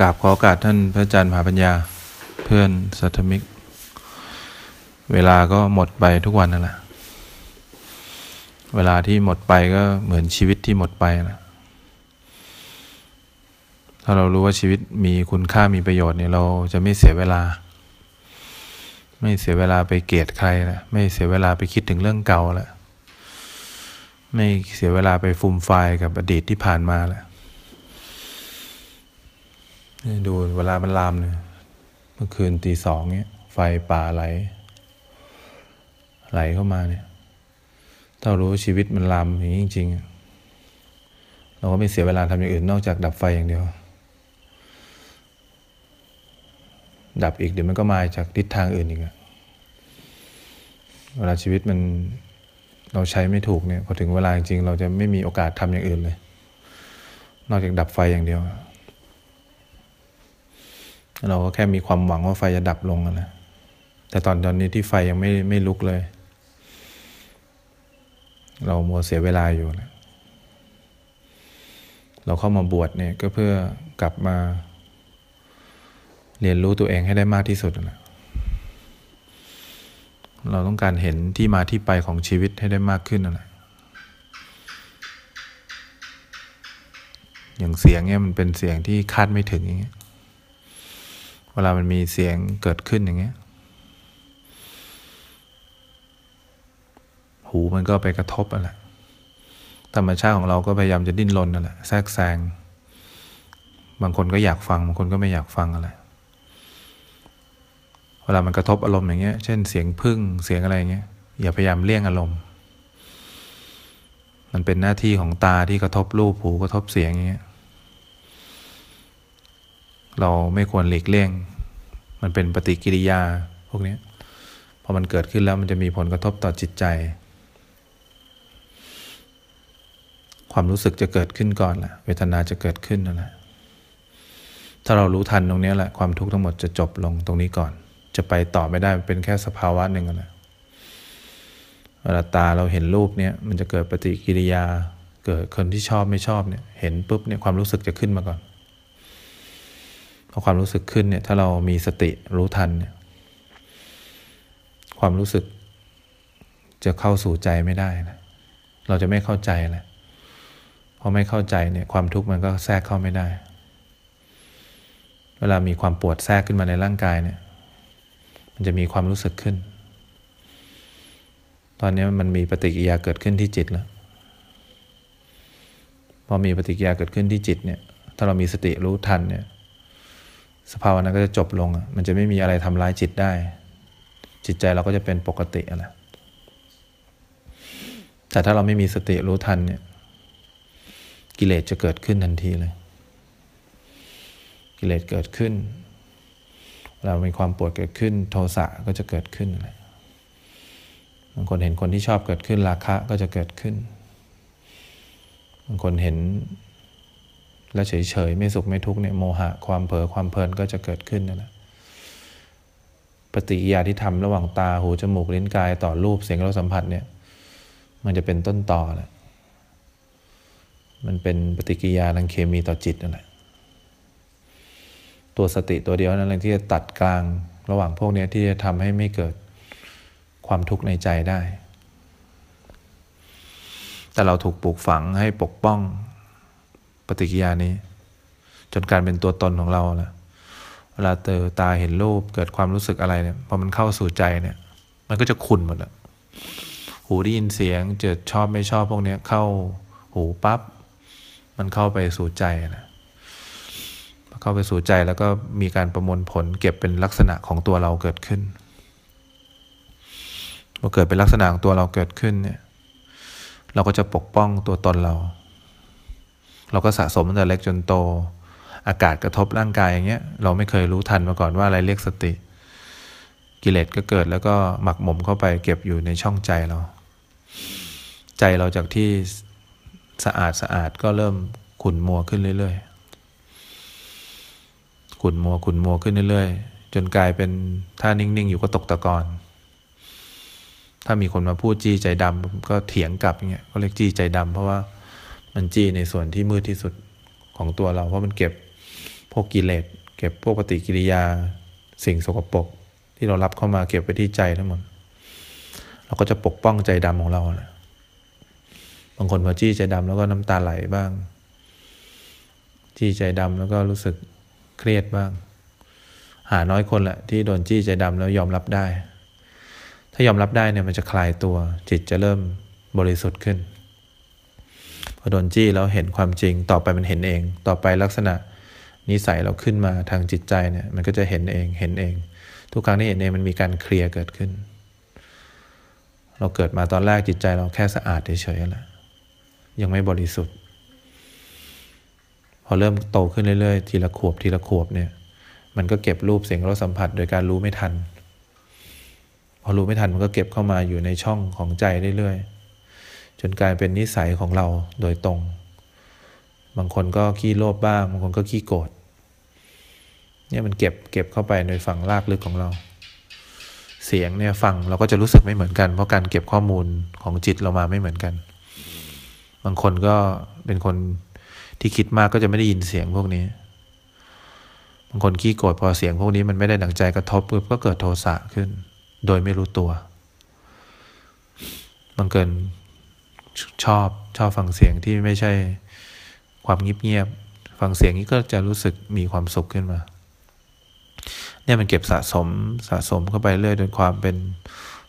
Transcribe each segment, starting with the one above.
กราบขอโอกาสท่านพระอาจารย์มหาปัญญาเพื่อนสัทมิก เวลาก็หมดไปทุกวันนั่นแหละเวลาที่หมดไปก็เหมือนชีวิตที่หมดไปนะถ้าเรารู้ว่าชีวิตมีคุณค่ามีประโยชน์เนี่ยเราจะไม่เสียเวลา ไม่เสียเวลาไปเกลียดใครนะไม่เสียเวลาไปคิดถึงเรื่องเก่าแล้วไม่เสียเวลาไปฟุมไฟายกับอดีตที่ผ่านมาแล้ว ดูเวลามันลามเลยเมื่อคืนตีสองเนี่ยไฟป่าไหล ไหลเข้ามาเนี่ยถ้ารู้ชีวิตมันลามอย่างนี้จริงๆ เราก็ไม่เสียเวลาทำอย่างอื่นนอกจากดับไฟอย่างเดียว ดับอีกเดี๋ยวมันก็มาจากทิศทางอื่นอีกอะเวลาชีวิตมันเราใช้ไม่ถูกเนี่ยพอถึงเวลาจริงๆเราจะไม่มีโอกาสทำอย่างอื่นเลย นอกจากดับไฟอย่างเดียว เราก็แค่มีความหวังว่าไฟจะดับลงนะแต่ตอนตอนนี้ที่ไฟยังไม่ไม่ลุกเลย เรามัวเสียเวลาอยู่นะเราเข้ามาบวชเนี่ยก็เพื่อกลับมา เรียนรู้ตัวเองให้ได้มากที่สุดนะเราต้องการเห็นที่มาที่ไปของชีวิตให้ได้มากขึ้นนะ อย่างเสียงเนี่ยมันเป็นเสียงที่คาดไม่ถึงอย่างเงี้ย เวลามันมีเสียงเกิดขึ้นอย่างเงี้ย หูมันก็ไปกระทบอะไรธรรมชาติของเราก็พยายามจะดิ้นรนนั่นแหละแทรกแซง บางคนก็อยากฟัง บางคนก็ไม่อยากฟังอะไร เวลามันกระทบอารมณ์อย่างเงี้ย เช่นเสียงพึ่ง เสียงอะไรเงี้ย อย่าพยายามเลี่ยงอารมณ์ มันเป็นหน้าที่ของตาที่กระทบรูป หูกระทบเสียงอย่างเงี้ย เราไม่ควรหลีกเลี่ยง มันเป็นปฏิกิริยาพวกนี้พอมันเกิดขึ้นแล้วมันจะมีผลกระทบต่อจิตใจ ความรู้สึกจะเกิดขึ้นก่อนแหละเวทนาจะเกิดขึ้นนั่นแหละถ้าเรารู้ทันตรงนี้แหละความทุกข์ทั้งหมดจะจบลงตรงนี้ก่อน จะไปต่อไม่ได้เป็นแค่สภาวะหนึ่งนะเวลาตาเราเห็นรูปเนี่ยมันจะเกิดปฏิกิริยาเกิดคนที่ชอบไม่ชอบเนี่ยเห็นปุ๊บเนี่ยความรู้สึกจะขึ้นมาก่อน อความรู้สึกขึ้นเนี่ยถ้าเรามีสติรู้ทันเนี่ยความรู้สึกจะเข้าสู่ใจไม่ได้นะเราจะไม่เข้าใจแหละพอไม่เข้าใจเนี่ยความทุกข์มันก็แทรกเข้าไม่ได้ เวลามีความปวดแทรกขึ้นมาในร่างกายเนี่ย มันจะมีความรู้สึกขึ้น ตอนนี้มันมีปฏิกิริยาเกิดขึ้นที่จิตแล้วพอมีปฏิกิริยาเกิดขึ้นที่จิตเนี่ย ถ้าเรามีสติรู้ทันเนี่ย สภาวะนั้นก็จะจบลง มันจะไม่มีอะไรทำร้ายจิตได้ จิตใจเราก็จะเป็นปกติอะไรแต่ถ้าเราไม่มีสติรู้ทันเนี่ย กิเลสจะเกิดขึ้นทันทีเลย กิเลสเกิดขึ้น เรามีความปวดเกิดขึ้น โทสะก็จะเกิดขึ้นอะไรบางคนเห็นคนที่ชอบเกิดขึ้นราคะก็จะเกิดขึ้นบางคนเห็น แล้วเฉยๆไม่สุขไม่ทุกข์เนี่ยโมหะความเผลอความเพลินก็จะเกิดขึ้นนั่นแหละปฏิกิริยาที่ทำระหว่างตาหูจมูกลิ้นกายต่อรูปเสียงรสสัมผัสเนี่ย มันจะเป็นต้นต่อแหละมันเป็นปฏิกิริยาทางเคมีต่อจิตนั่นแหละตัวสติตัวเดียวนั่นเองที่จะตัดกลางระหว่างพวกนี้ที่จะทำให้ไม่เกิดความทุกข์ในใจได้ แต่เราถูกปลูกฝังให้ปกป้อง ปฏิกิริยานี้ จนการเป็นตัวตนของเราแล้วเวลาเตอตาเห็นรูปเกิดความรู้สึกอะไรเนี่ยพอมันเข้าสู่ใจเนี่ย มันก็จะขุ่นหมดอะหูได้ยินเสียงเจอชอบไม่ชอบพวกเนี้ยเข้าหูปับ๊บมันเข้าไปสู่ใจนะเข้าไปสู่ใจแล้วก็มีการประมวลผลเก็บเป็นลักษณะของตัวเราเกิดขึ้นพอเกิดเป็นลักษณะของตัวเราเกิดขึ้นเนี่ย เราก็จะปกป้องตัวตนเรา เราก็สะสมตั้งแต่เล็กจนโต อากาศกระทบร่างกายอย่างเงี้ยเราไม่เคยรู้ทันมาก่อนว่าอะไรเรียกสติ กิเลสก็เกิดแล้วก็หมักหมมเข้าไปเก็บอยู่ในช่องใจเรา ใจเราจากที่สะอาดสะอาดก็เริ่มขุ่นมัวขึ้นเรื่อยๆขุ่นมัวขุ่นมัวขึ้นเรื่อยๆ จนกลายเป็นถ้านิ่งๆ อยู่ก็ตกตะกอนถ้ามีคนมาพูดจี้ใจดำก็เถียงกลับอย่างเงี้ยก็เรียกจี้ใจดำเพราะว่า มันจี้ในส่วนที่มืดที่สุดของตัวเรา เพราะมันเก็บผวกกิเลสเก็บพวกปฏิกิริยาสิ่งสกปรกที่เรารับเข้ามาเก็บไปที่ใจทั้งหมดเราก็จะปกป้องใจดำของเราแหละบางคนพอจี้ใจดำแล้วก็น้ำตาไหลบ้าง จี้ใจดำแล้วก็รู้สึกเครียดบ้าง หาน้อยคนแหละที่โดนจี้ใจดำแล้วยอมรับได้ ถ้ายอมรับได้เนี่ยมันจะคลายตัวจิตจะเริ่มบริสุทธิ์ขึ้น อโดนจี้แล้วเห็นความจริงต่อไปมันเห็นเอง ต่อไปลักษณะนิสัยเราขึ้นมาทางจิตใจเนี่ยมันก็จะเห็นเองเห็นเอง ทุกครั้งที่เห็นเองมันมีการเคลียร์เกิดขึ้น เราเกิดมาตอนแรกจิตใจเราแค่สะอาดเฉยๆแหละยังไม่บริสุทธิ์ พอเริ่มโตขึ้นเรื่อยๆ ทีละขวบทีละขวบเนี่ย มันก็เก็บรูปเสียงรสสัมผัส โดยการรู้ไม่ทัน พอรู้ไม่ทันมันก็เก็บเข้ามาอยู่ในช่องของใจเรื่อยๆ จนกลายเป็นนิสัยของเราโดยตรง บางคนก็ขี้โลภบ้าง บางคนก็ขี้โกรธเนี่ยมันเก็บเก็บเข้าไปในฝั่งรากลึกของเรา เสียงเนี่ยฟังเราก็จะรู้สึกไม่เหมือนกัน เพราะการเก็บข้อมูลของจิตเรามาไม่เหมือนกัน บางคนก็เป็นคนที่คิดมากก็จะไม่ได้ยินเสียงพวกนี้ บางคนขี้โกรธพอเสียงพวกนี้มันไม่ได้ดังใจกระทบปุ๊บก็เกิดโทสะขึ้น โดยไม่รู้ตัว บางเกิน ชอบชอบฟังเสียงที่ไม่ใช่ความเงียบๆฟังเสียงนี้ก็จะรู้สึกมีความสุขขึ้นมา เนี่ยมันเก็บสะสมสะสมเข้าไปเรื่อยโดยความเป็น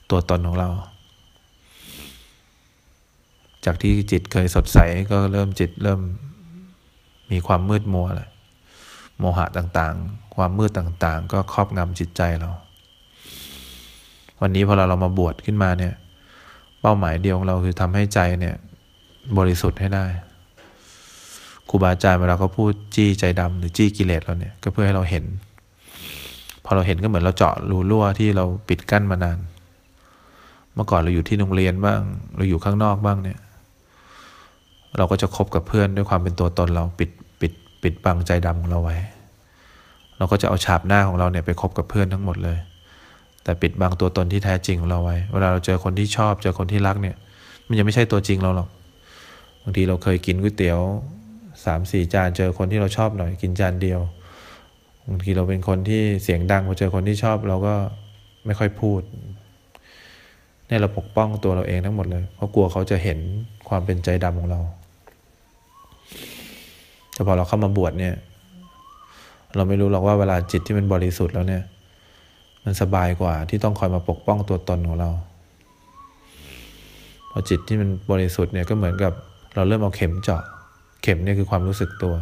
ตัวตนของเรา จากที่จิตเคยสดใสก็เริ่มจิตเริ่มมีความมืดมัวแหละโมหะต่างๆ ความมืดต่างๆ ก็ครอบงำจิตใจเรา วันนี้พอเราเรามาบวชขึ้นมาเนี่ย ป้าหมายเดียวของเราคือทำให้ใจเนี่ย บริสุทธิ์ให้ได้ครูบาอาจารย์เวลาเขาพูดจี้ใจดำหรือจี้กิเลสเราเนี่ย ก็เพื่อให้เราเห็น พอเราเห็นก็เหมือนเราเจาะรูรั่วที่เราปิดกั้นมานาน เมื่อก่อนเราอยู่ที่โรงเรียนบ้าง เราอยู่ข้างนอกบ้างเนี่ย เราก็จะคบกับเพื่อนด้วยความเป็นตัวตนเราปิดปิดปิดบังใจดำของเราไว้ เราก็จะเอาฉาบหน้าของเราเนี่ยไปคบกับเพื่อนทั้งหมดเลย แต่ปิดบังตัวตนที่แท้จริงของเราไว้ เวลาเราเจอคนที่ชอบเจอคนที่รักเนี่ย มันยังไม่ใช่ตัวจริงเราหรอก บางทีเราเคยกินก๋วยเตี๋ยวสามสี่จานเจอคนที่เราชอบหน่อย กินจานเดียว บางทีเราเป็นคนที่เสียงดังพอเจอคนที่ชอบเราก็ไม่ค่อยพูดเนี่ยเราปกป้องตัวเราเองทั้งหมดเลย เพราะกลัวเขาจะเห็นความเป็นใจดำของเรา แต่พอเราเข้ามาบวชเนี่ย เราไม่รู้หรอกว่าเวลาจิตที่มันบริสุทธิ์แล้วเนี่ย มันสบายกว่าที่ต้องคอยมาปกป้องตัวตนของเราพอจิตที่มันบริสุทธิ์เนี่ยก็เหมือนกับเราเริ่มเอาเข็มเจาะ เข็มเนี่ยคือความรู้สึกตัว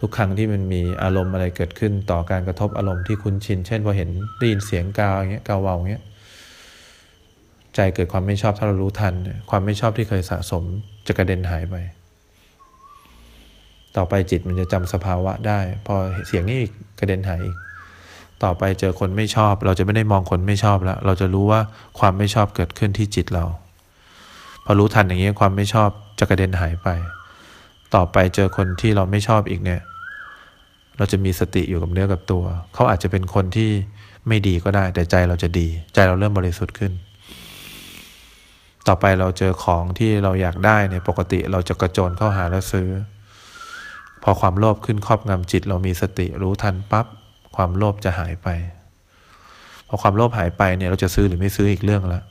ทุกครั้งที่มันมีอารมณ์อะไรเกิดขึ้นต่อการกระทบอารมณ์ที่คุ้นชิน เช่นพอเห็นได้ยินเสียงกาวอย่างเงี้ยกาวเวาอย่างเงี้ยใจเกิดความไม่ชอบถ้าเรารู้ทัน ความไม่ชอบที่เคยสะสมจะกระเด็นหายไป ต่อไปจิตมันจะจำสภาวะได้ พอเสียงนี้อีกกระเด็นหายอีก ต่อไปเจอคนไม่ชอบ เราจะไม่ได้มองคนไม่ชอบแล้ว เราจะรู้ว่าความไม่ชอบเกิดขึ้นที่จิตเรา พอรู้ทันอย่างนี้ความไม่ชอบจะกระเด็นหายไป ต่อไปเจอคนที่เราไม่ชอบอีกเนี่ย เราจะมีสติอยู่กับเนื้อกับตัว เขาอาจจะเป็นคนที่ไม่ดีก็ได้ แต่ใจเราจะดี ใจเราเริ่มบริสุทธิ์ขึ้น ต่อไปเราเจอของที่เราอยากได้เนี่ยปกติเราจะกระโจนเข้าหาแล้วซื้อ พอความโลภขึ้นครอบงำจิตเรามีสติรู้ทันปับ๊บ ความโลภจะหายไป พอความโลภหายไปเนี่ยเราจะซื้อหรือไม่ซื้ออีกเรื่องล้ว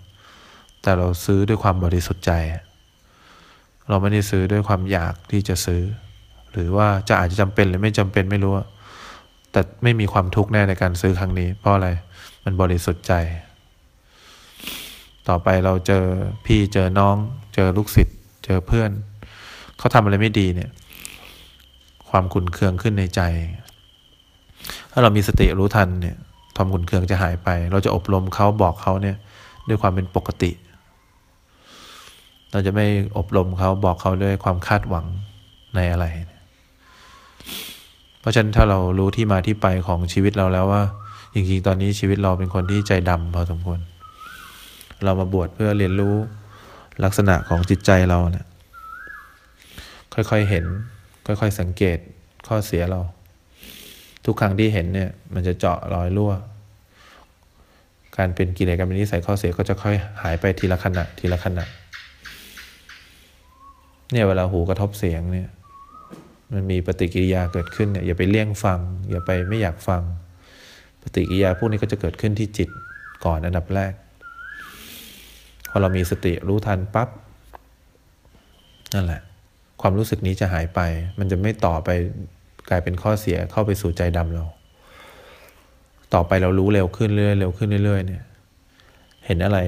แต่เราซื้อด้วยความบริสุทธิ์ใจ เราไม่ได้ซื้อด้วยความอยากที่จะซื้อ หรือว่าจะอาจจะจำเป็นหรือไม่จำเป็นไม่รู้ แต่ไม่มีความทุกข์แน่ในการซื้อครั้งนี้ เพราะอะไรมันบริสุทธิ์ใจ ต่อไปเราเจอพี่เจอน้อง เจอลูกศิษย์เจอเพื่อน เขาทำอะไรไม่ดีเนี่ย ความขุนเคืองขึ้นในใจ ถ้าเรามีสติรู้ทันเนี่ยความขุนเคืองจะหายไป เราจะอบรมเขาบอกเขาเนี่ย ด้วยความเป็นปกติ เราจะไม่อบรมเขาบอกเขาด้วยความคาดหวังในอะไร เพราะฉะนั้นถ้าเรารู้ที่มาที่ไปของชีวิตเราแล้วว่าจริงๆตอนนี้ชีวิตเราเป็นคนที่ใจดำพอสมควร เรามาบวชเพื่อเรียนรู้ลักษณะของจิตใจเราเนะี่ยค่อยๆเห็น ค่อยๆสังเกตข้อเสียเรา ทุกครั้งที่เห็นเนี่ย มันจะเจาะรอยรั่ว การเป็นกิเลสการเป็นนิสัยข้อเสียก็จะค่อยหายไปทีละขณะทีละขณะ เนี่ยเวลาหูกระทบเสียงเนี่ย มันมีปฏิกิริยาเกิดขึ้นเนี่ยอย่าไปเลี่ยงฟัง อย่าไปไม่อยากฟัง ปฏิกิริยาพวกนี้ก็จะเกิดขึ้นที่จิตก่อนอันดับแรก พอเรามีสติรู้ทันปั๊บนั่นแหละ ความรู้สึกนี้จะหายไป มันจะไม่ต่อไป กลายเป็นข้อเสียเข้าไปสู่ใจดำเรา ต่อไปเรารู้เร็วขึ้นเรื่อยเร็วขึ้นเรื่อยเนี่ย เห็นอะไร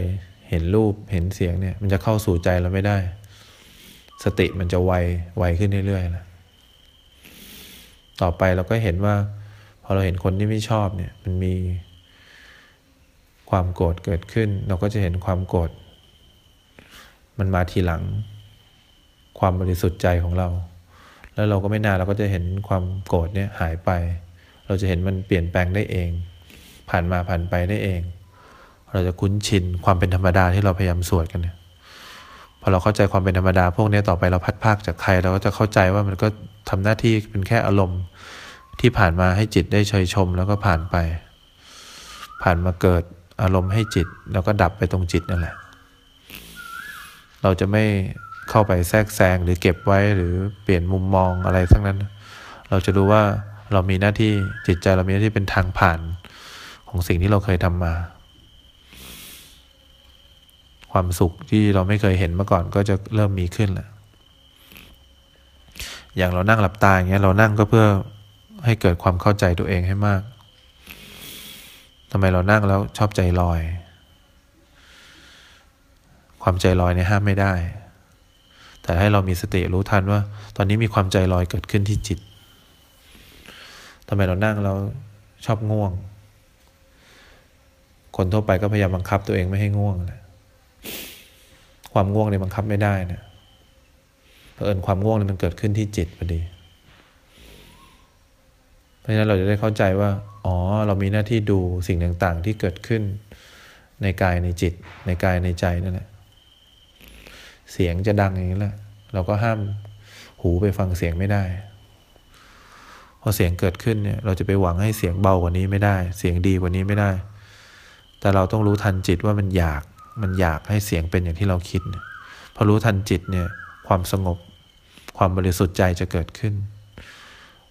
เห็นรูป เห็นเสียงเนี่ย มันจะเข้าสู่ใจเราไม่ได้ สติมันจะไว ไวขึ้นเรื่อยๆนะต่อไปเราก็เห็นว่า พอเราเห็นคนที่ไม่ชอบเนี่ย มันมีความโกรธเกิดขึ้น เราก็จะเห็นความโกรธมันมาทีหลัง ความบริสุทธิ์ใจของเรา แล้วเราก็ไม่นานเราก็จะเห็นความโกรธเนี่ยหายไป เราจะเห็นมันเปลี่ยนแปลงได้เอง ผ่านมาผ่านไปได้เอง เราจะคุ้นชินความเป็นธรรมดาที่เราพยายามสวดกันเนี่ยพอเราเข้าใจความเป็นธรรมดาพวกนี้ต่อไปเราพัดภาคจากใครเราก็จะเข้าใจว่ามันก็ทำหน้าที่เป็นแค่อารมณ์ที่ผ่านมาให้จิตได้เชยชมแล้วก็ผ่านไป ผ่านมาเกิดอารมณ์ให้จิต แล้วก็ดับไปตรงจิตนั่นแหละ เราจะไม่ เข้าไปแทรกแซงหรือเก็บไว้หรือเปลี่ยนมุมมองอะไรทั้งนั้น เราจะรู้ว่าเรามีหน้าที่จิตใจเรามีหน้าที่เป็นทางผ่านของสิ่งที่เราเคยทำมา ความสุขที่เราไม่เคยเห็นมาก่อนก็จะเริ่มมีขึ้นแหละอย่างเรานั่งหลับตาอย่างเงี้ยเรานั่งก็เพื่อให้เกิดความเข้าใจตัวเองให้มากทำไมเรานั่งแล้วชอบใจลอย ความใจลอยเนี่ยห้ามไม่ได้ แต่ให้เรามีสติรู้ทันว่า ตอนนี้มีความใจลอยเกิดขึ้นที่จิตทำไมเรานั่งแล้วชอบง่วง คนทั่วไปก็พยายามบังคับตัวเองไม่ให้ง่วงแหละความง่วงเนี่ยบังคับไม่ได้นะเพราะเอิญความง่วงเนี่ยมันเกิดขึ้นที่จิตพอดี เพราะฉะนั้นเราจะได้เข้าใจว่า อ๋อ เรามีหน้าที่ดูสิ่งต่างๆ ที่เกิดขึ้นในกายในจิต ในกายในใจนั่นแหละ เสียงจะดังอย่างนี้แหละเราก็ห้ามหูไปฟังเสียงไม่ได้ พอเสียงเกิดขึ้นเนี่ย เราจะไปหวังให้เสียงเบากว่านี้ไม่ได้ เสียงดีกว่านี้ไม่ได้ แต่เราต้องรู้ทันจิตว่ามันอยาก มันอยากให้เสียงเป็นอย่างที่เราคิด พอรู้ทันจิตเนี่ย ความสงบ ความบริสุทธิ์ใจจะเกิดขึ้น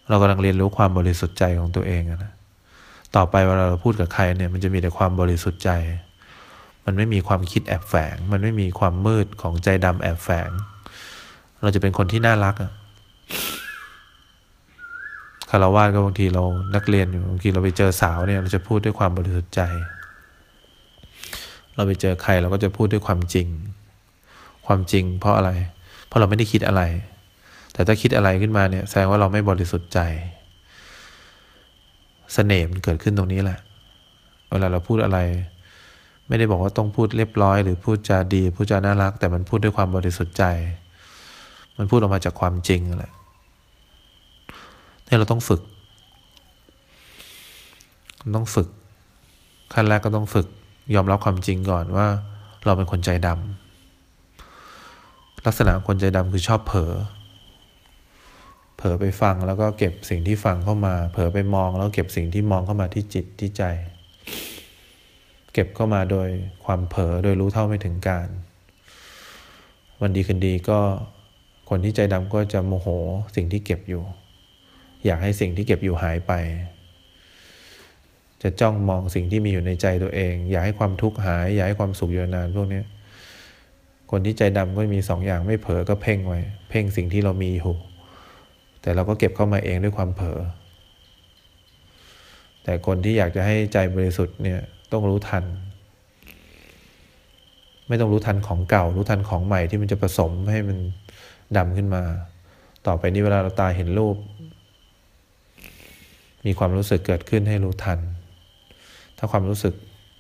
เรากำลังเรียนรู้ความบริสุทธิ์ใจของตัวเองนะ ต่อไปเวลาเราพูดกับใครเนี่ย มันจะมีแต่ความบริสุทธิ์ใจ มันไม่มีความคิดแอบแฝง มันไม่มีความมืดของใจดำแอบแฝง เราจะเป็นคนที่น่ารักอะคารวะก็บางทีเรานักเรียนอยู่บางทีเราไปเจอสาวเนี่ยเราจะพูดด้วยความบริสุทธิ์ใจ เราไปเจอใครเราก็จะพูดด้วยความจริง ความจริง เพราะอะไร เพราะเราไม่ได้คิดอะไร แต่ถ้าคิดอะไรขึ้นมาเนี่ยแสดงว่าเราไม่บริสุทธิ์ใจสเสน่ห์มันเกิดขึ้นตรงนี้แหละ เวลาเราพูดอะไร ไม่ได้บอกว่าต้องพูดเรียบร้อย หรือพูดจาดี พูดจาน่ารัก แต่มันพูดด้วยความบริสุทธิ์ใจ มันพูดออกมาจากความจริงแหละนี่เราต้องฝึก ต้องฝึก ขั้นแรกก็ต้องฝึก ยอมรับความจริงก่อนว่า เราเป็นคนใจดำลักษณะคนใจดำคือชอบเผลอเผลอไปฟังแล้วก็เก็บสิ่งที่ฟังเข้ามา เผลอไปมองแล้วเก็บสิ่งที่มองเข้ามาที่จิตที่ใจ เก็บเข้ามาโดยความเผลอโดยรู้เท่าไม่ถึงการ วันดีคืนดีก็คนที่ใจดำก็จะโมโหสิ่งที่เก็บอยู่ อยากให้สิ่งที่เก็บอยู่หายไป จะจ้องมองสิ่งที่มีอยู่ในใจตัวเอง อยากให้ความทุกข์หาย อยากให้ความสุขอยู่นานพวกนี้คนที่ใจดำก็มีสองอย่างไม่เผลอก็เพ่งไว้ เพ่งสิ่งที่เรามีอยู่แต่เราก็เก็บเข้ามาเองด้วยความเผลอแต่คนที่อยากจะให้ใจบริสุทธิ์เนี่ย ต้องรู้ทัน ไม่ต้องรู้ทันของเก่า รู้ทันของใหม่ที่มันจะผสมให้มันดำขึ้นมา ต่อไปนี้เวลาเราตาเห็นรูป มีความรู้สึกเกิดขึ้นให้รู้ทัน ถ้าความรู้สึก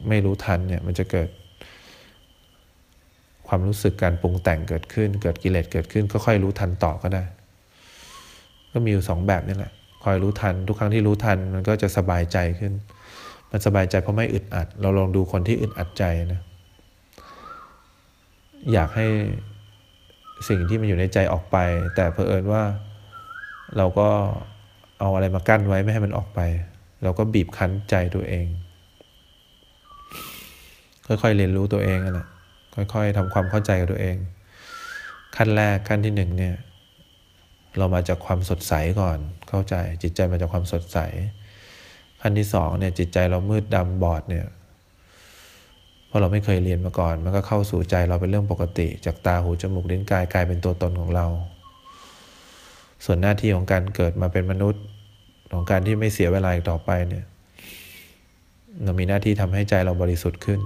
ไม่รู้ทันเนี่ยมันจะเกิด ความรู้สึกการปรุงแต่งเกิดขึ้น เกิดกิเลสเกิดขึ้นก็ค่อยรู้ทันต่อก็ได้ ก็มีอยู่สองแบบนี่แหละคอยรู้ทัน ทุกครั้งที่รู้ทันมันก็จะสบายใจขึ้น มันสบายใจเพราะไม่อึดอัด เราลองดูคนที่อึดอัดใจนะอยากให้สิ่งที่มันอยู่ในใจออกไป แต่เพอเอิญว่าเราก็เอาอะไรมากั้นไว้ไม่ให้มันออกไป เราก็บีบคั้นใจตัวเอง ค่อยๆเรียนรู้ตัวเองนะค่อยๆทำความเข้าใจกับตัวเอง ขั้นแรกขั้นที่หนึ่งเนี่ย เรามาจากความสดใสก่อนเข้าใจจิตใจมาจากความสดใส ขั้นที่สองเนี่ยจิตใจเรามืดดำบอดเนี่ยเพราะเราไม่เคยเรียนมาก่อน มันก็เข้าสู่ใจเราเป็นเรื่องปกติ จากตาหูจมูกลิ้นกายกลายเป็นตัวตนของเรา ส่วนหน้าที่ของการเกิดมาเป็นมนุษย์ของการที่ไม่เสียเวลาอีกต่อไปเนี่ยเรามีหน้าที่ทำให้ใจเราบริสุทธิ์ขึ้น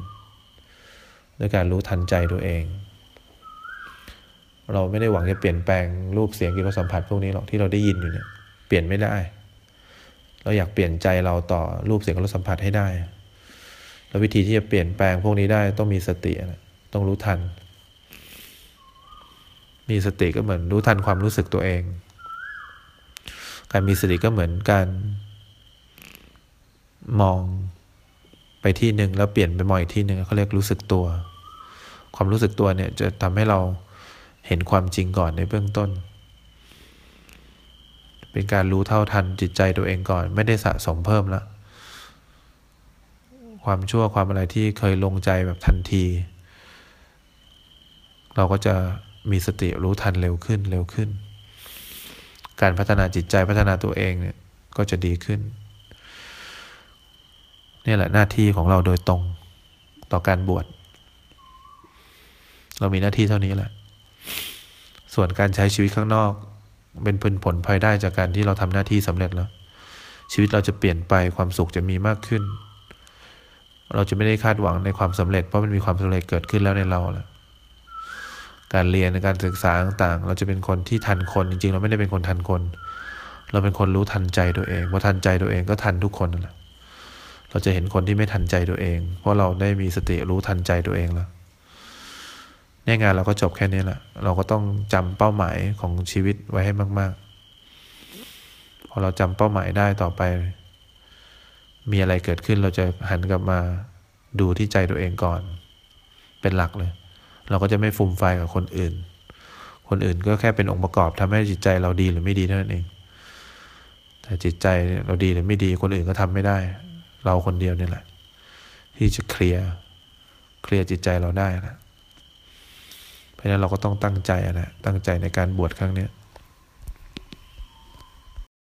ด้วยการรู้ทันใจตัวเอง เราไม่ได้หวังจะเปลี่ยนแปลงรูปเสียงกิริสัมผัสพวกนี้หรอกที่เราได้ยินอยู่เนี่ยเปลี่ยนไม่ได้ เราอยากเปลี่ยนใจเราต่อรูปเสียงริยสัมผัสให้ได้ แล้ววิธีที่จะเปลี่ยนแปลงพวกนี้ได้ต้องมีสติต้องรู้ทัน มีสติก็เหมือนรู้ทันความรู้สึกตัวเอง การมีสติก็เหมือนการมองไปที่หนึ่งแล้วเปลี่ยนไปมองอีกที่หนึ่งเขาเรียกรู้สึกตัว ความรู้สึกตัวเนี่ยจะทำให้เราเห็นความจริงก่อนในเบื้องต้น เป็นการรู้เท่าทันจิตใจตัวเองก่อน ไม่ได้สะสมเพิ่มแล้วความชั่วความอะไรที่เคยลงใจแบบทันที เราก็จะมีสติรู้ทันเร็วขึ้นเร็วขึ้น การพัฒนาจิตใจพัฒนาตัวเองเนี่ยก็จะดีขึ้นนี่แหละหน้าที่ของเราโดยตรงต่อการบวช เรามีหน้าที่เท่านี้แหละ ส่วนการใช้ชีวิตข้างนอก เป็นผลผลภายได้จากการที่เราทำหน้าที่สำเร็จแล้ว ชีวิตเราจะเปลี่ยนไปความสุขจะมีมากขึ้น เราจะไม่ได้คาดหวังในความสำเร็จเพราะมันมีความสำเร็จเกิดขึ้นแล้วในเราแล้วการเรียนในการศึกษาต่างๆ เราจะเป็นคนที่ทันคนจริงๆ เราไม่ได้เป็นคนทันคน เราเป็นคนรู้ทันใจตัวเองพอทันใจตัวเองก็ทันทุกคนนั่นแหละเราจะเห็นคนที่ไม่ทันใจตัวเอง เพราะเราได้มีสติรู้ทันใจตัวเองแล้ว เนี่ยงานเราก็จบแค่นี้แหละ เราก็ต้องจำเป้าหมายของชีวิตไว้ให้มาก ๆ พอเราจำเป้าหมายได้ต่อไป มีอะไรเกิดขึ้นเราจะหันกลับมาดูที่ใจตัวเองก่อน เป็นหลักเลย เราก็จะไม่ฟุ่มไฟกับคนอื่น คนอื่นก็แค่เป็นองค์ประกอบทำให้จิตใจเราดีหรือไม่ดีเท่านั้นเอง แต่จิตใจเราดีหรือไม่ดีคนอื่นก็ทำไม่ได้ เราคนเดียวนี่แหละ ที่จะเคลียร์เคลียร์จิตใจเราได้นะ เพราะฉะนั้นเราก็ต้องตั้งใจนะตั้งใจในการบวชครั้งนี้